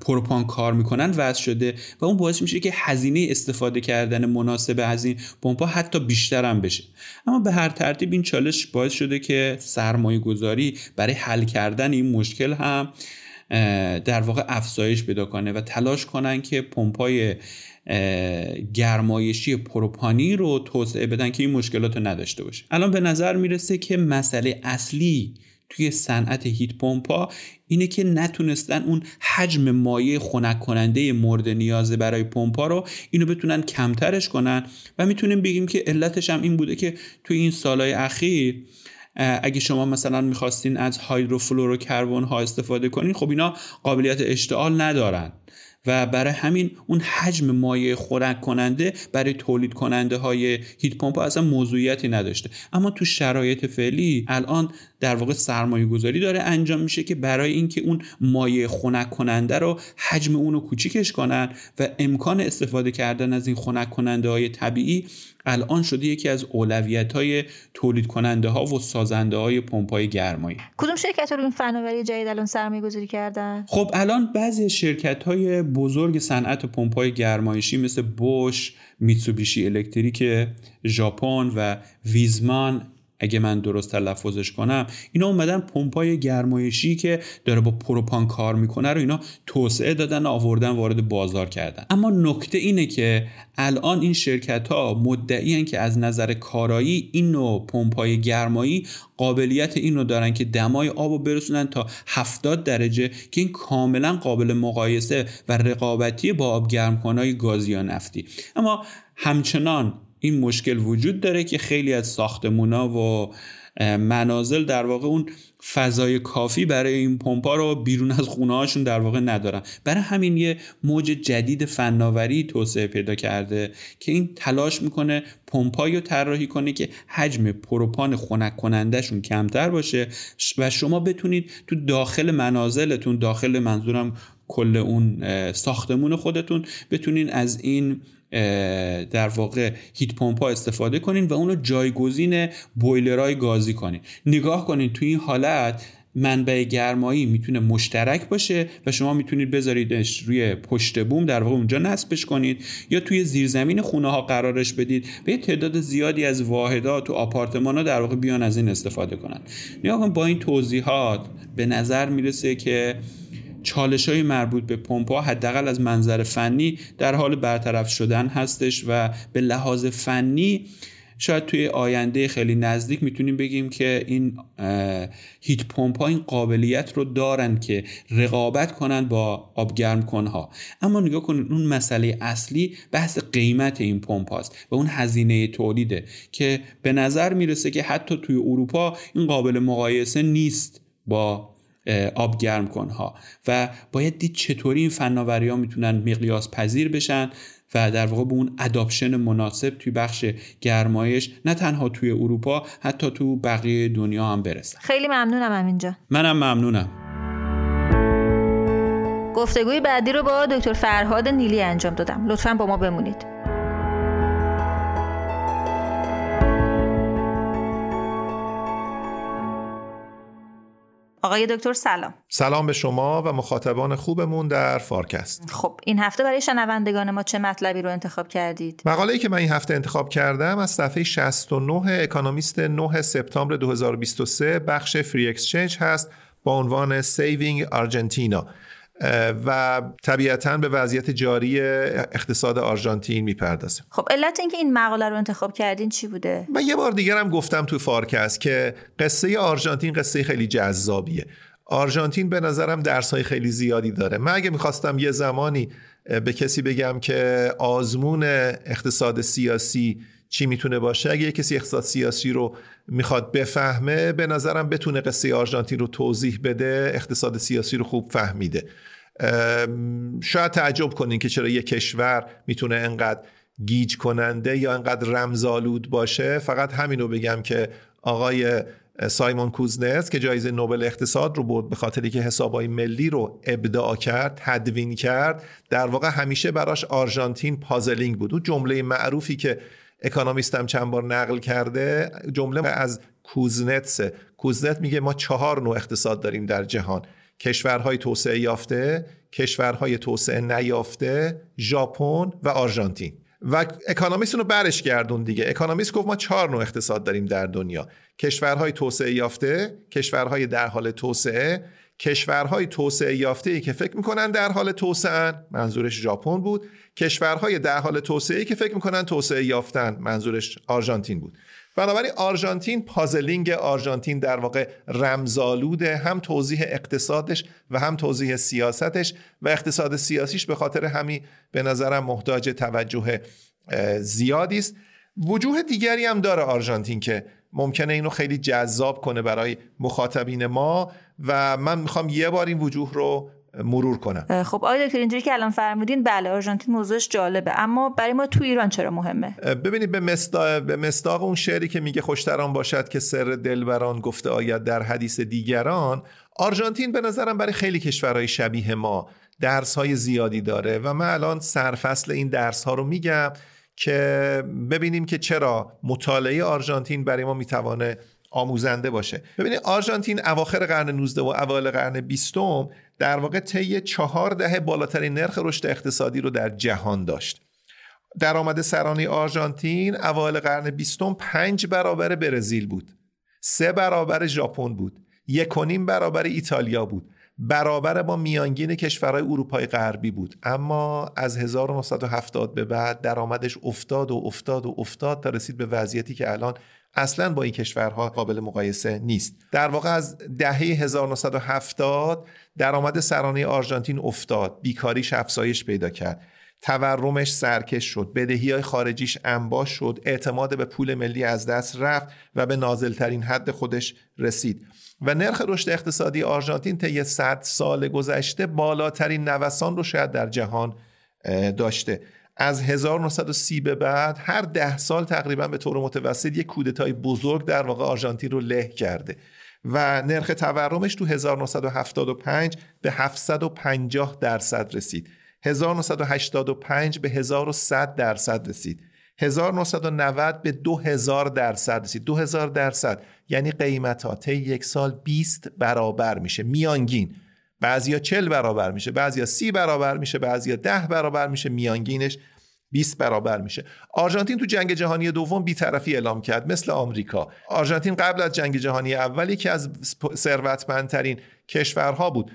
پروپان کار می‌کنن وضع شده و اون باعث میشه که هزینه استفاده کردن مناسب از این پمپا حتی بیشتر هم بشه. اما به هر ترتیب این چالش باعث شده که سرمایه گذاری برای حل کردن این مشکل هم در واقع افزایش پیدا کنه و تلاش کنن که پمپای گرمایشی پروپانی رو توسعه بدن که این مشکلات رو نداشته باشه. الان به نظر می‌رسه که مسئله اصلی توی صنعت هیت پمپا اینه که نتونستن اون حجم مایع خنک کننده مورد نیازه برای پمپا رو اینو بتونن کمترش کنن. و می‌تونیم بگیم که علتش هم این بوده که توی این سالهای اخیر اگه شما مثلا می‌خواستین از هایدروفلوروکربن ها استفاده کنین خب اینا قابلیت اشتعال ندارن. و برای همین اون حجم مایع خنک کننده برای تولید کننده های هیت پمپ اصلا موضوعیتی نداشته. اما تو شرایط فعلی الان در واقع سرمایه گذاری داره انجام میشه که برای اینکه اون مایع خنک کننده رو حجم اون رو کوچیکش کنن و امکان استفاده کردن از این خنک کننده های طبیعی الان شده یکی از اولویت های تولید کننده ها و سازنده های پمپ های گرمایی. کدوم شرکت رو این فناوری جدید الان سرمایه گذاری کردن؟ خب الان بعضی شرکت های بزرگ صنعت پمپ های گرمایشی مثل بوش میتسوبیشی الکتریک ژاپن و ویزمان اگه من درست تلفظش کنم اینا اومدن پمپای گرمایشی که داره با پروپان کار می‌کنه رو اینا توسعه دادن آوردن وارد بازار کردن. اما نکته اینه که الان این شرکت ها مدعی که از نظر کارایی این نوع پمپای گرمایی قابلیت اینو دارن که دمای آب رو برسونن تا 70 درجه که این کاملا قابل مقایسه و رقابتی با آب گرمکنهای گازی یا نفتی. اما همچنان این مشکل وجود داره که خیلی از ساختمونا و منازل در واقع اون فضای کافی برای این پمپا رو بیرون از خونه هاشون در واقع ندارن. برای همین یه موج جدید فناوری توسعه پیدا کرده که این تلاش می‌کنه پمپایی رو طراحی کنه که حجم پروپان خنک کنندهشون کمتر باشه و شما بتونید تو داخل منازلتون داخل منظورم کل اون ساختمون خودتون بتونین از این در واقع هیت پمپ استفاده کنین و اونو جایگزین بویلرهای گازی کنین. نگاه کنین توی این حالت منبع گرمایی می‌تونه مشترک باشه و شما می‌تونید بذاریدش روی پشت بوم در واقع اونجا نصبش کنید یا توی زیرزمین خونه ها قرارش بدید به تعداد زیادی از واحدات و آپارتمان ها در واقع بیان از این استفاده کنن. نگاه با این توضیحات به نظر می‌رسه که چالش های مربوط به پمپ ها حداقل از منظر فنی در حال برطرف شدن هستش و به لحاظ فنی شاید توی آینده خیلی نزدیک می‌تونیم بگیم که این هیت پمپ ها این قابلیت رو دارن که رقابت کنن با آبگرم کنها اما نگاه کنید اون مسئله اصلی بحث قیمت این پمپ هاست و اون هزینه تولیده که به نظر می‌رسه که حتی توی اروپا این قابل مقایسه نیست با آب گرم کنها و باید دید چطوری این فناوری ها می‌تونن مقیاس پذیر بشن و در واقع به اون اداپشن مناسب توی بخش گرمایش نه تنها توی اروپا حتی تو بقیه دنیا هم برسن. خیلی ممنونم همینجا منم ممنونم. گفتگوی بعدی رو با دکتر فرهاد نیلی انجام دادم. لطفا با ما بمونید. آقای دکتر سلام. سلام به شما و مخاطبان خوبمون در فارکست. خب این هفته برای شنوندگان ما چه مطلبی رو انتخاب کردید؟ مقاله‌ای که من این هفته انتخاب کردم از صفحه 69 اکانومیست 9 سپتامبر 2023 بخش Free Exchange هست با عنوان Saving Argentina و طبیعتا به وضعیت جاری اقتصاد آرژانتین می‌پردازه. خب علت اینکه این مقاله رو انتخاب کردین چی بوده؟ من یه بار دیگر هم گفتم تو فارکست که قصه آرژانتین قصه خیلی جذابیه. آرژانتین به نظرم درس های خیلی زیادی داره. من اگه می‌خواستم یه زمانی به کسی بگم که آزمون اقتصاد سیاسی چی می‌تونه باشه؟ اگه کسی اقتصاد سیاسی رو می‌خواد بفهمه به نظرم بتونه قصه آرژانتین رو توضیح بده اقتصاد سیاسی رو خوب فهمیده. شاید تعجب کنین که چرا یه کشور می‌تونه انقدر گیج کننده یا انقدر رمزالود باشه. فقط همین رو بگم که آقای سایمون کوزنس که جایزه نوبل اقتصاد رو برد به خاطر اینکه حسابای ملی رو ابداع کرد تدوین کرد در واقع همیشه براش آرژانتین puzzling بود. او جمله معروفی که اکانومیستم چند بار نقل کرده جمله از کوزنتس. کوزنتس میگه ما چهار نوع اقتصاد داریم در جهان. کشورهای توسعه یافته کشورهای توسعه نیافته ژاپن و آرژانتین. و اکانومیست رو برش گردون دیگه. اکانومیست گفت ما چهار نوع اقتصاد داریم در دنیا. کشورهای توسعه یافته کشورهای در حال توسعه کشورهای توسعه یافته ای که فکر می‌کنن در حال توسعه منظورش ژاپن بود. کشورهای در حال توسعه ای که فکر می‌کنن توسعه یافتن منظورش آرژانتین بود. بنابراین آرژانتین puzzling آرژانتین در واقع رمزآلوده هم توضیح اقتصادش و هم توضیح سیاستش و اقتصاد سیاسیش به خاطر همین به نظرم محتاج توجه زیادی است. وجوه دیگری هم داره آرژانتین که ممکنه اینو خیلی جذاب کنه برای مخاطبین ما. و من می‌خوام یه بار این وجوه رو مرور کنم. خب آقای دکتر اینجوری که الان فرمودین بله آرژانتین موضوعش جالبه اما برای ما تو ایران چرا مهمه؟ ببینید به مصداق به مصداق اون شعری که میگه خوشتران باشد که سر دلبران گفته آید در حدیث دیگران آرژانتین به نظرم برای خیلی کشورهای شبیه ما درس های زیادی داره و من الان سرفصل این درس ها رو میگم که ببینیم که چرا مطالعه آرژانتین برای ما می‌توانه آموزنده باشه. ببینید آرژانتین اواخر قرن 19 و اوایل قرن 20 در واقع طی چهار دهه بالاترین نرخ رشد اقتصادی رو در جهان داشت. درآمد سرانی آرژانتین اوایل قرن 20 پنج برابر برزیل بود. سه برابر ژاپن بود. یک و نیم برابر ایتالیا بود. برابر با میانگین کشورهای اروپای غربی بود. اما از 1970 به بعد درآمدش افتاد و افتاد و افتاد تا رسید به وضعیتی که الان اصلا با این کشورها قابل مقایسه نیست. در واقع از دهه 1970 درآمد سرانه آرژانتین افتاد. بیکاریش افزایش پیدا کرد. تورمش سرکش شد. بدهی های خارجیش انباش شد. اعتماد به پول ملی از دست رفت و به نازلترین حد خودش رسید. و نرخ رشد اقتصادی آرژانتین طی 100 سال گذشته بالاترین نوسان رو شاید در جهان داشته. از 1930 به بعد هر ده سال تقریبا به طور متوسط یک کودتای بزرگ در واقع آرژانتین رو له کرده و نرخ تورمش تو 1975 به 750 درصد رسید. 1985 به 1100 درصد رسید. 1990 به 2000 درصد رسید. 2000 درصد یعنی قیمت ها طی یک سال 20 برابر میشه. میانگین. بعضیا 40 برابر میشه. بعضیا 30 برابر میشه. بعضیا 10 برابر میشه. میانگینش 20 برابر میشه. آرژانتین تو جنگ جهانی دوم بیطرفی اعلام کرد مثل آمریکا. آرژانتین قبل از جنگ جهانی اول یکی از ثروتمندترین کشورها بود.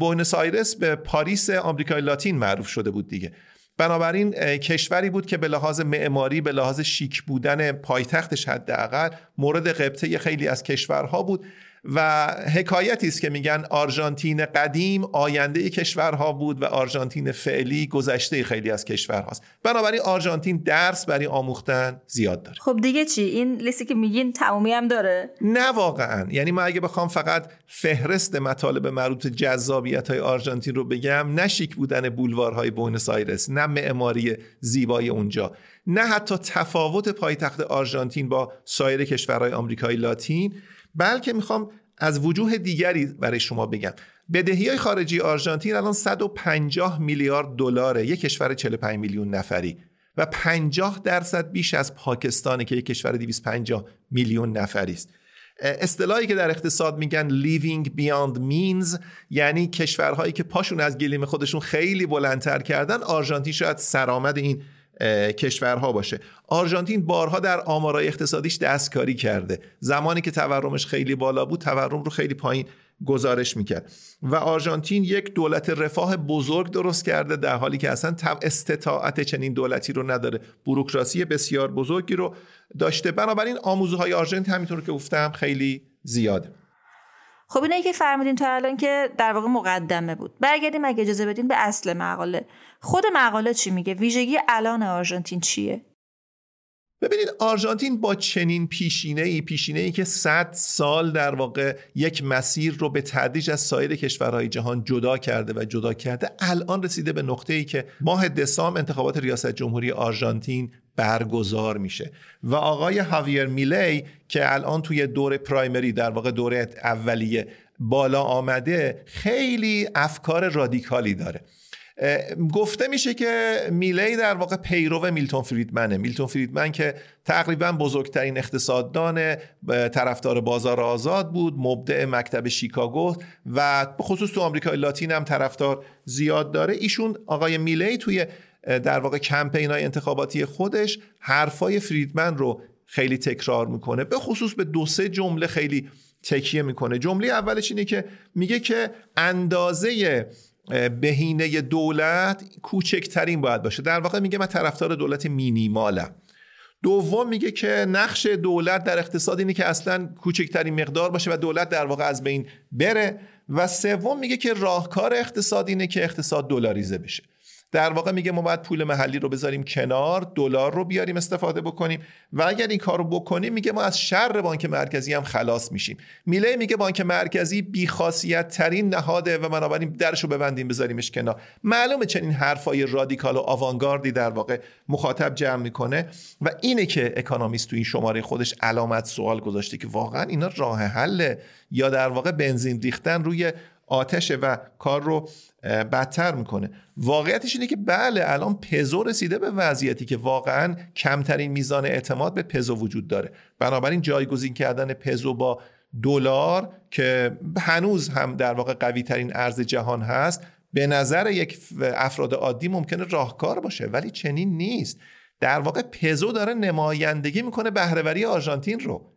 بوینس آیرس به پاریس آمریکای لاتین معروف شده بود دیگه. بنابراین کشوری بود که به لحاظ معماری به لحاظ شیک بودن پایتختش حداقل مورد قبطه خیلی از کشورها بود. و حکایتی است که میگن آرژانتین قدیم آینده کشورها بود و آرژانتین فعلی گذشته خیلی از کشورهاست. بنابراین آرژانتین درس برای آموختن زیاد داره. خب دیگه چی؟ این لیستی که میگین تمامی هم داره؟ نه واقعا. یعنی ما اگه بخوام فقط فهرست مطالب مربوط جذابیت های آرژانتین رو بگم نه شیک بودن بولوارهای بونس آیرس نه معماری زیبای اونجا نه حتی تفاوت پایتخت آرژانتین با سایر کشورهای آمریکای لاتین. بلکه می‌خوام از وجوه دیگری برای شما بگم. بدهی های خارجی آرژانتین الان 150 میلیارد دلاره یک کشور 45 میلیون نفری و 50 درصد بیش از پاکستانه که یک کشور 250 میلیون نفری است. اصطلاحی که در اقتصاد میگن living beyond means یعنی کشورهایی که پاشون از گلیم خودشون خیلی بلندتر کردن آرژانتین شاید سرآمد این کشورها باشه. آرژانتین بارها در آمارای اقتصادیش دستکاری کرده. زمانی که تورمش خیلی بالا بود تورم رو خیلی پایین گزارش می‌کرد. و آرژانتین یک دولت رفاه بزرگ درست کرده در حالی که اصلا استطاعت چنین دولتی رو نداره. بروکراسی بسیار بزرگی رو داشته. بنابراین آموزه های آرژانتین همینطور که گفتم خیلی زیاده. خب اینه که فرمودین تا الان که در واقع مقدمه بود. برگردیم اگه اجازه بدین به اصل مقاله. خود مقاله چی میگه؟ ویژگی الان آرژانتین چیه؟ ببینید آرژانتین با چنین پیشینه ای پیشینه ای که 100 سال در واقع یک مسیر رو به تدریج از سایر کشورهای جهان جدا کرده و جدا کرده الان رسیده به نقطه ای که ماه دسامبر انتخابات ریاست جمهوری آرژانتین برگزار میشه. و آقای هاویر میلی که الان توی دور پرایمری در واقع دوره اولیه بالا آمده خیلی افکار رادیکالی داره. گفته میشه که میلی در واقع پیرو میلتون فریدمنه. میلتون فریدمن که تقریبا بزرگترین اقتصاددان طرفدار بازار آزاد بود مبدع مکتب شیکاگو و خصوص تو آمریکای لاتین هم طرفدار زیاد داره. ایشون آقای میلی توی در واقع کمپین های انتخاباتی خودش حرفای فریدمن رو خیلی تکرار می‌کنه. به خصوص به دو سه جمله خیلی تکیه می‌کنه. جمله اولش اینه که میگه که اندازه بهینه دولت کوچکترین باید باشه. در واقع میگه من طرفدار دولت مینیمالم. دوم میگه که نقش دولت در اقتصاد اینه که اصلا کوچکترین مقدار باشه و دولت در واقع از بین بره. و سوم میگه که راهکار اقتصاد اینه که اقتصاد دلاریزه بشه. در واقع میگه ما باید پول محلی رو بذاریم کنار دلار رو بیاریم استفاده بکنیم و اگر این کار رو بکنیم میگه ما از شر بانک مرکزی هم خلاص میشیم. میله میگه بانک مرکزی بیخاصیت ترین نهاده و بنابراین درش رو ببندیم بذاریمش کنار. معلومه چنین حرفای رادیکال و آوانگاردی در واقع مخاطب جمع می‌کنه و اینه که اکانومیست تو این شماره خودش علامت سوال گذاشته که واقعا اینا راه حله یا در واقع بنزین ریختن روی آتشه و کار رو بدتر می‌کنه. واقعیتش اینه که بله الان پزو رسیده به وضعیتی که واقعا کمترین میزان اعتماد به پزو وجود داره. بنابراین جایگزین کردن پزو با دلار که هنوز هم در واقع قوی ترین ارز جهان هست به نظر یک افراد عادی ممکنه راهکار باشه ولی چنین نیست. در واقع پزو داره نمایندگی می‌کنه بهرهوری آرژانتین رو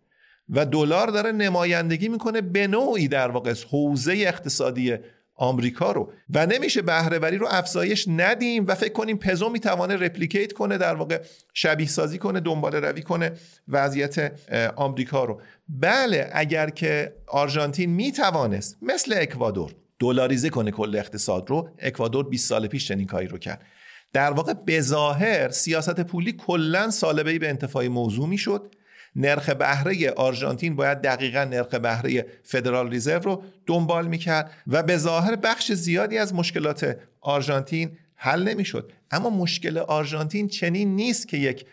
و دلار داره نمایندگی می‌کنه به نوعی در واقع حوزه اقتصادی آمریکا رو. و نمیشه بهرهوری رو افزایش ندیم و فکر کنیم پزو می‌توانه رپلیکیت کنه در واقع شبیه سازی کنه دنبال روی کنه وضعیت آمریکا رو. بله اگر که آرژانتین می‌توانست مثل اکوادور دلاریزه کنه کل اقتصاد رو اکوادور 20 سال پیش چنین کاری رو کرد. در واقع بظاهر سیاست پولی کلا سالبه به انتفاع موضوع می‌شد. نرخ بهره آرژانتین باید دقیقا نرخ بهره فدرال ریزرو رو دنبال می‌کرد و به ظاهر بخش زیادی از مشکلات آرژانتین حل نمی‌شد. اما مشکل آرژانتین چنین نیست که یک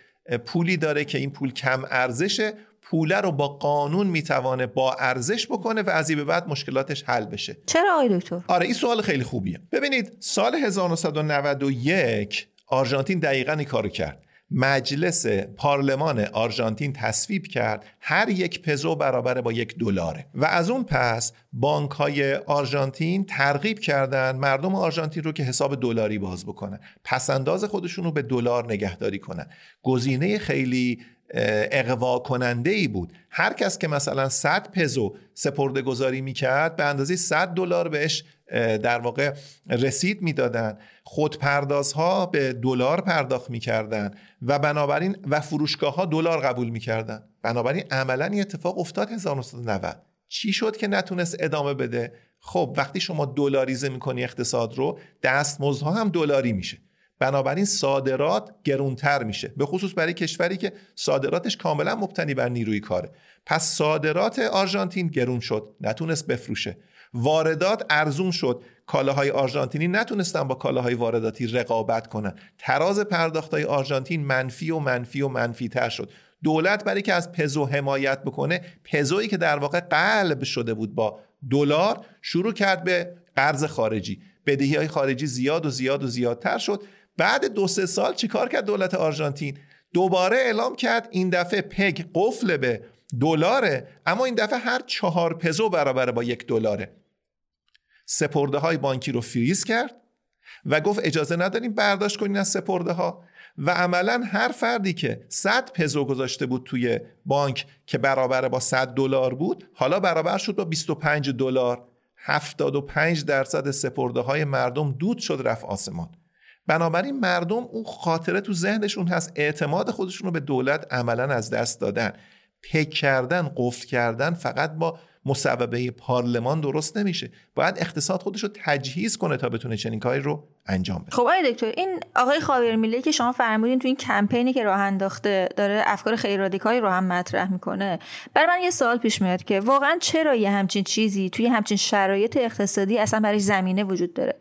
پولی داره که این پول کم ارزشه پوله رو با قانون می‌توانه با ارزش بکنه و از این به بعد مشکلاتش حل بشه. چرا آقای دکتر؟ آره این سوال خیلی خوبیه. ببینید سال 1991 آرژانتین دقیقا این کارو کرد. مجلس پارلمان آرژانتین تصویب کرد هر یک پزو برابر با یک دلاره. و از اون پس بانک های آرژانتین ترغیب کردن مردم آرژانتین رو که حساب دلاری باز بکنن. پسنداز خودشون رو به دلار نگهداری کنن. گزینه خیلی اقوا کننده ای بود. هر کس که مثلا 100 پزو سپرده گذاری می‌کرد به اندازه 100 دلار بهش در واقع رسید می‌دادن. خودپردازها به دلار پرداخت می‌کردن و بنابراین و فروشگاه ها دلار قبول می‌کردن. بنابراین عملا این اتفاق افتاد 1990 چی شد که نتونست ادامه بده؟ خب وقتی شما دلاریزه می‌کنی اقتصاد رو دستمزدها هم دلاری میشه. بنابراین صادرات گرونتر میشه به خصوص برای کشوری که صادراتش کاملا مبتنی بر نیروی کاره. پس صادرات آرژانتین گرون شد نتونست بفروشه. واردات ارزون شد. کالاهای آرژانتینی نتونستن با کالاهای وارداتی رقابت کنن. تراز پرداختهای آرژانتین منفی و منفی و منفی تر شد. دولت برای که از پزو حمایت بکنه پزویی که در واقع قلب شده بود با دلار شروع کرد به قرض خارجی. بدهی های خارجی زیاد و زیاد و زیادتر شد. بعد دو سه سال چیکار کرد دولت آرژانتین؟ دوباره اعلام کرد این دفعه پگ قفل به دلاره اما این دفعه هر چهار پزو برابر با یک دلاره. سپرده های بانکی رو فریز کرد و گفت اجازه نداریم برداشت کنین از سپرده ها و عملا هر فردی که 100 پزو گذاشته بود توی بانک که برابر با 100 دلار بود حالا برابر شد با 25 دلار. 75 درصد سپرده های مردم دود شد رفت آسمان. بنابراین مردم اون خاطره تو ذهنشون هست اعتماد خودشون رو به دولت عملا از دست دادن. پک کردن قفل کردن فقط با مصوبه پارلمان درست نمیشه. باید اقتصاد خودش رو تجهیز کنه تا بتونه چنین کاری رو انجام بده. خب آقای دکتر این آقای خاویر میلی که شما فرمودین تو این کمپینی که راه انداخته داره افکار خیلی رادیکالی رو هم مطرح می‌کنه برای من یه سوال پیش میاد که واقعا چرا یه همچین چیزی توی همچین شرایط اقتصادی اصلا برای زمینه وجود داره؟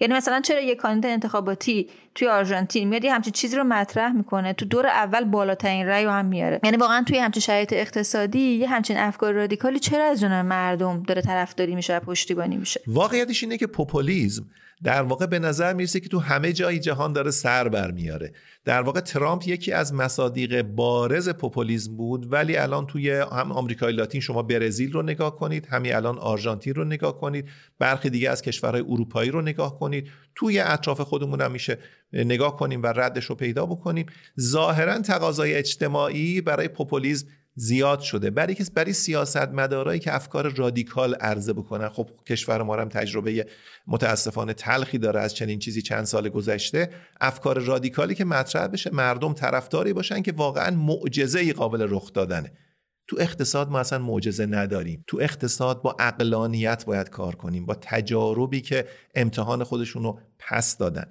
یعنی مثلا چرا یه کاندید انتخاباتی توی آرژانتین میاد یه همچین چیزی رو مطرح می‌کنه تو دور اول بالاترین رأی رو هم میاره. یعنی واقعا توی همچین شرایط اقتصادی یه همچین افکار رادیکالی چرا از جانب مردم داره طرفداری میشه و پشتیبانی میشه؟ واقعیتش اینه که پوپولیسم در واقع به نظر می‌رسه که تو همه جای جهان داره سر برمیاره در واقع ترامپ یکی از مصادیق بارز پوپولیسم بود ولی الان توی هم آمریکای لاتین شما برزیل رو نگاه کنید همین الان آرژانتین رو نگاه کنید برخی دیگه از کشورهای اروپایی رو نگاه کنید. توی اطراف خودمون هم میشه نگاه کنیم و ردش رو پیدا بکنیم. ظاهرا تقاضای اجتماعی برای پوپولیسم زیاد شده. برای که برای سیاست مدارایی که افکار رادیکال عرضه بکنن خب کشور ما هم تجربه متاسفانه تلخی داره از چنین چیزی چند سال گذشته. افکار رادیکالی که مطرح بشه مردم طرفداری باشن که واقعا معجزه ای قابل رخ دادنه. تو اقتصاد ما اصلا معجزه نداریم. تو اقتصاد با عقلانیت باید کار کنیم با تجاربی که امتحان خودشون رو پس دادن.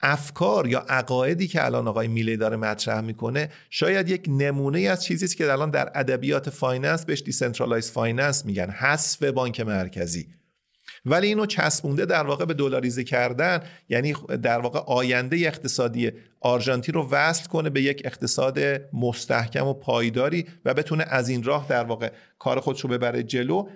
افکار یا عقایدی که الان آقای میله داره مطرح می‌کنه شاید یک نمونه از چیزی است که الان در ادبیات finance بهش decentralized finance میگن حذف بانک مرکزی. ولی اینو چسبونده در واقع به دلاریزه کردن یعنی در واقع آینده اقتصادی آرژانتین رو وصل کنه به یک اقتصاد مستحکم و پایداری و بتونه از این راه در واقع کار خودش رو ببره جلو.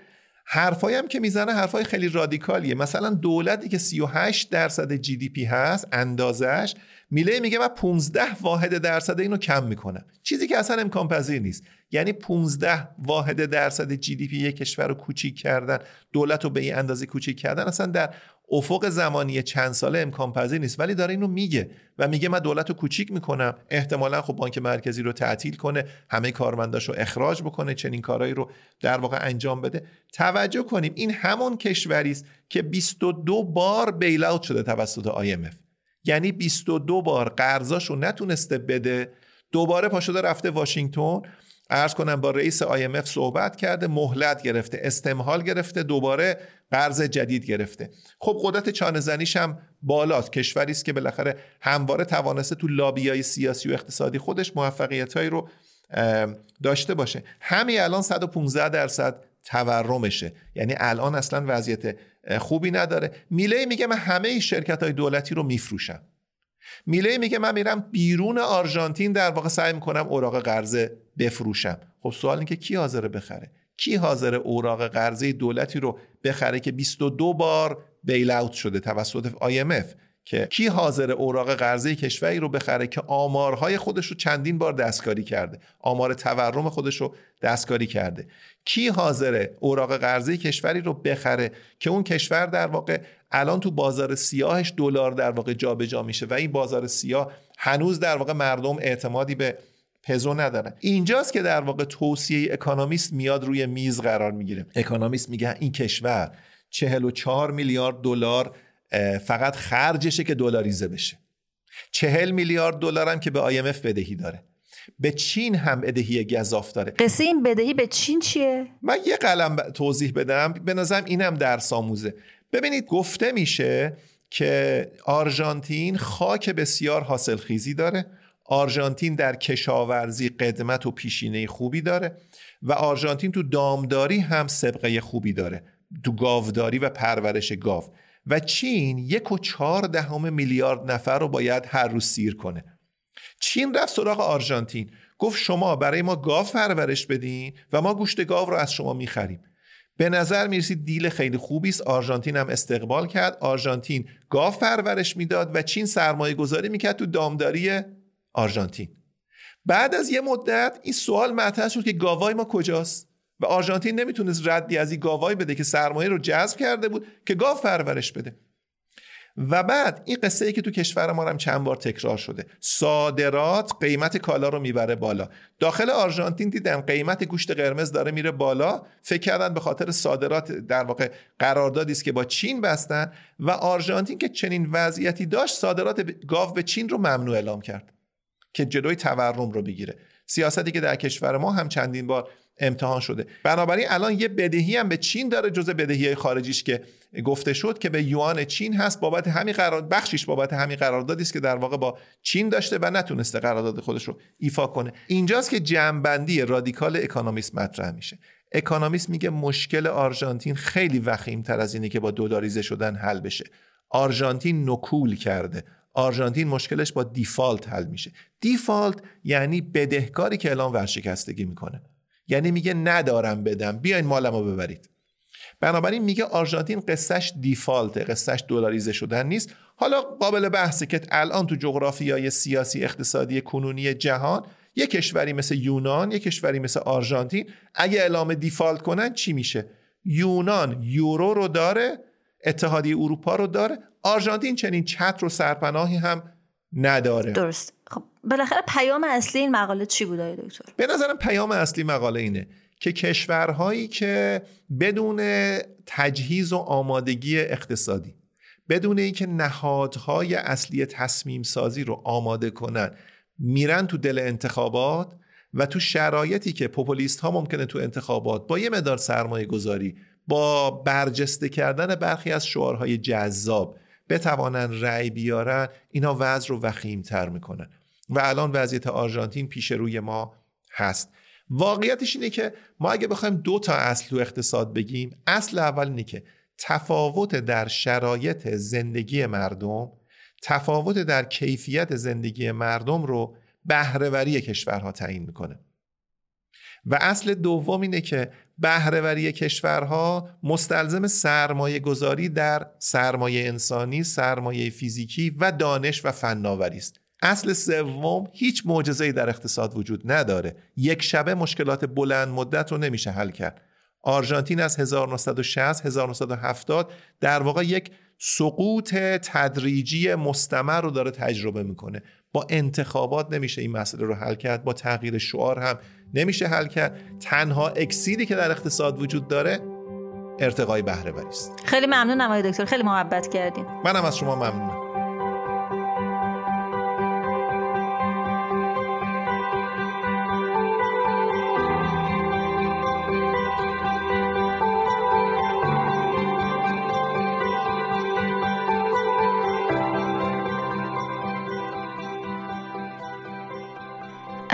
حرفایی هم که می‌زنه حرفای خیلی رادیکالیه. مثلا دولتی که 38 درصد GDP هست اندازش میله میگه من 15 واحد درصد اینو کم می‌کنم. چیزی که اصلا امکان پذیر نیست. یعنی 15 واحد درصد GDP یک کشور رو کوچیک کردن دولت رو به این اندازه کوچیک کردن اصلا در افق زمانی چند ساله امکان پذیر نیست ولی داره اینو میگه و میگه من دولت رو کوچیک می‌کنم. احتمالا خب بانک مرکزی رو تعطیل کنه همه کارمنداش رو اخراج بکنه چنین کارهایی رو در واقع انجام بده. توجه کنیم این همون کشوری است که 22 بار بیل اوت شده توسط IMF یعنی 22 بار قرضاش رو نتونسته بده دوباره پا شده رفته واشنگتن. ارز کنم با رئیس IMF صحبت کرده مهلت گرفته استمحال گرفته دوباره قرض جدید گرفته. خب قدرت چانه زنیش هم بالاست. کشوری است که بالاخره همواره توانسته تو لابیای سیاسی و اقتصادی خودش موفقیتهایی رو داشته باشه. همین الان 115 درصد تورمشه. یعنی الان اصلا وضعیت خوبی نداره. میله میگه من همه شرکت های دولتی رو میفروشم. میله میگه من میرم بیرون آرژانتین در واقع سعی می‌کنم اوراق قرضه بفروشم. خب سوال اینه که کی حاضره بخره؟ کی حاضر اوراق قرضه دولتی رو بخره که 22 بار بیل اوت شده توسط IMF که کی حاضر اوراق قرضه کشوری رو بخره که آمارهای خودش رو چندین بار دستکاری کرده. آمار تورم خودش رو دستکاری کرده. کی حاضر اوراق قرضه کشوری رو بخره که اون کشور در واقع الان تو بازار سیاهش دلار در واقع جابجا میشه و این بازار سیاه هنوز در واقع مردم اعتمادی به پزو ندارن. اینجاست که در واقع توصیه اکانومیست میاد روی میز قرار می‌گیره. اکانومیست میگه این کشور 44 میلیارد دلار فقط خرجشه که دلاریزه بشه. 40 میلیارد دلار هم که به IMF بدهی داره. به چین هم بدهی گزاف داره. قصه این بدهی به چین چیه؟ من یه قلم توضیح بدم. به نظرم اینم درس آموزه. ببینید گفته میشه که آرژانتین خاک بسیار حاصلخیزی داره. آرژانتین در کشاورزی قدمت و پیشینه خوبی داره و آرژانتین تو دامداری هم سبقه خوبی داره. تو گاوداری و پرورش گاو. و چین یک و چهار دهم میلیارد نفر رو باید هر روز سیر کنه. چین رفت سراغ آرژانتین. گفت شما برای ما گاو پرورش بدین و ما گوشت گاو رو از شما می‌خریم. به نظر می‌رسید دیل خیلی خوبی است. آرژانتین هم استقبال کرد. آرژانتین گاو پرورش می‌داد و چین سرمایه گذاری می‌کرد تو دامداری آرژانتین. بعد از یه مدت این سوال مطرح شد که گاوای ما کجاست؟ و آرژانتین نمی‌تونست ردی از این گاوایی بده که سرمایه رو جذب کرده بود که گاو پرورش بده. و بعد این قصه ای که تو کشور ما هم چند بار تکرار شده. صادرات قیمت کالا رو می‌بره بالا. داخل آرژانتین دیدن قیمت گوشت قرمز داره میره بالا. فکر کردن به خاطر صادرات در واقع قراردادی است که با چین بستن و آرژانتین که چنین وضعیتی داشت صادرات گاو به چین رو ممنوع اعلام کرد که جلوی تورم رو بگیره. سیاستی که در کشور ما هم چندین بار امتحان شده. بنابراین الان یه بدهی هم به چین داره جزء بدهی خارجیش که گفته شد که به یوان چین هست بابت همین قرار بخشیش بابت همین قراردادی است که در واقع با چین داشته و نتونسته قرارداد خودش رو ایفا کنه. اینجاست که جمع‌بندی رادیکال اکانومیست مطرح میشه. اکانومیست میگه مشکل آرژانتین خیلی وخیم تر از اینه که با دلاریزه شدن حل بشه. آرژانتین نکول کرده. آرژانتین مشکلش با دیفالت حل میشه. دیفالت یعنی بدهکاری که الان ورشکستگی می‌کنه. یعنی میگه ندارم بدم. بیاین مالمو ببرید. بنابراین میگه آرژانتین قصهش دیفالته قصهش دلاریزه شدن نیست. حالا قابل بحثه که الان تو جغرافیای سیاسی اقتصادی کنونی جهان یه کشوری مثل یونان یه کشوری مثل آرژانتین اگه اعلام دیفالت کنن چی میشه؟ یونان یورو رو داره اتحادیه اروپا رو داره آرژانتین چنین چتر و سرپناهی هم نداره. درست. بالاخره پیام اصلی این مقاله چی بود دکتر؟ به نظرم پیام اصلی مقاله اینه که کشورهایی که بدون تجهیز و آمادگی اقتصادی بدون اینکه نهادهای اصلی تصمیم سازی رو آماده کنن میرن تو دل انتخابات و تو شرایطی که پوپولیست ها ممکنه تو انتخابات با یه مدار سرمایه گذاری با برجسته کردن برخی از شعارهای جذاب بتوانن رأی بیارن اینا وضع رو وخیم تر می‌کنن. و الان وضعیت آرژانتین پیش روی ما هست واقعیتش اینه که ما اگه بخوایم دو تا اصل تو اقتصاد بگیم اصل اول اینه که تفاوت در شرایط زندگی مردم تفاوت در کیفیت زندگی مردم رو بهرهوری کشورها تعیین می‌کنه و اصل دوم اینه که بهرهوری کشورها مستلزم سرمایه گذاری در سرمایه انسانی، سرمایه فیزیکی و دانش و فناوری است. اصل سوم هیچ معجزه‌ای در اقتصاد وجود نداره. یک شبه مشکلات بلند مدت رو نمیشه حل کرد. آرژانتین از 1960 1970 در واقع یک سقوط تدریجی مستمر رو داره تجربه می‌کنه. با انتخابات نمیشه این مسئله رو حل کرد با تغییر شعار هم نمیشه حل کرد. تنها اکسیدی که در اقتصاد وجود داره ارتقای بهره است. خیلی ممنونم آقای دکتر خیلی محبت کردیم منم از شما ممنونم.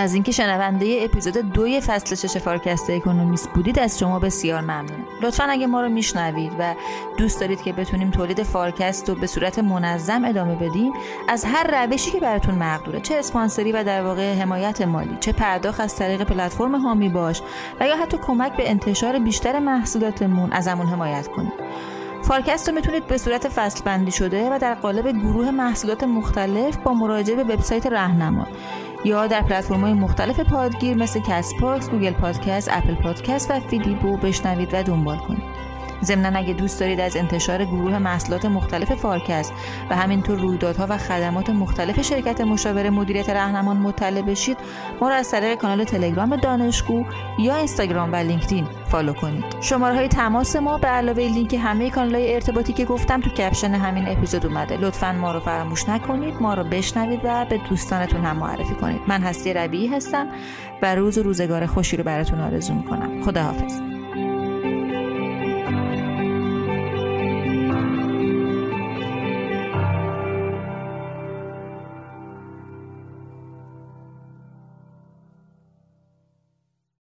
از اینکه شنونده اپیزود دوی فصل شش فارکست اکونومیست بودید از شما بسیار ممنونم. لطفا اگه ما رو میشنوید و دوست دارید که بتونیم تولید فارکست رو به صورت منظم ادامه بدیم از هر روشی که براتون مقدوره چه اسپانسری و در واقع حمایت مالی چه پرداخت از طریق پلتفرم حامی باش و یا حتی کمک به انتشار بیشتر محصولاتمون ازمون حمایت کنید. فارکست رو می‌تونید به صورت فصل بندی شده و در قالب گروه محصولات مختلف با مراجعه به وبسایت راهنما. یا در پلتفرم های مختلف پادگیر مثل کست باکس، گوگل پادکست، اپل پادکست و فیدیبو بشنوید و دنبال کنید. ضمنا اگه دوست دارید از انتشار گروه محصولات مختلف فارکست و همینطور رویدادها و خدمات مختلف شرکت مشاور مدیریت رهنما مطلع بشید ما را از طریق کانال تلگرام دانشگو یا اینستاگرام و لینکدین follow کنید. شماره های تماس ما به علاوه لینک همه کانال های ارتباطی که گفتم تو caption همین اپیزود اومده. لطفا ما رو فراموش نکنید ما رو بشنوید و به دوستانتون هم معرفی کنید. من هستی ربیعی هستم و روز و روزگار خوشی رو براتون آرزو می‌کنم. خداحافظ.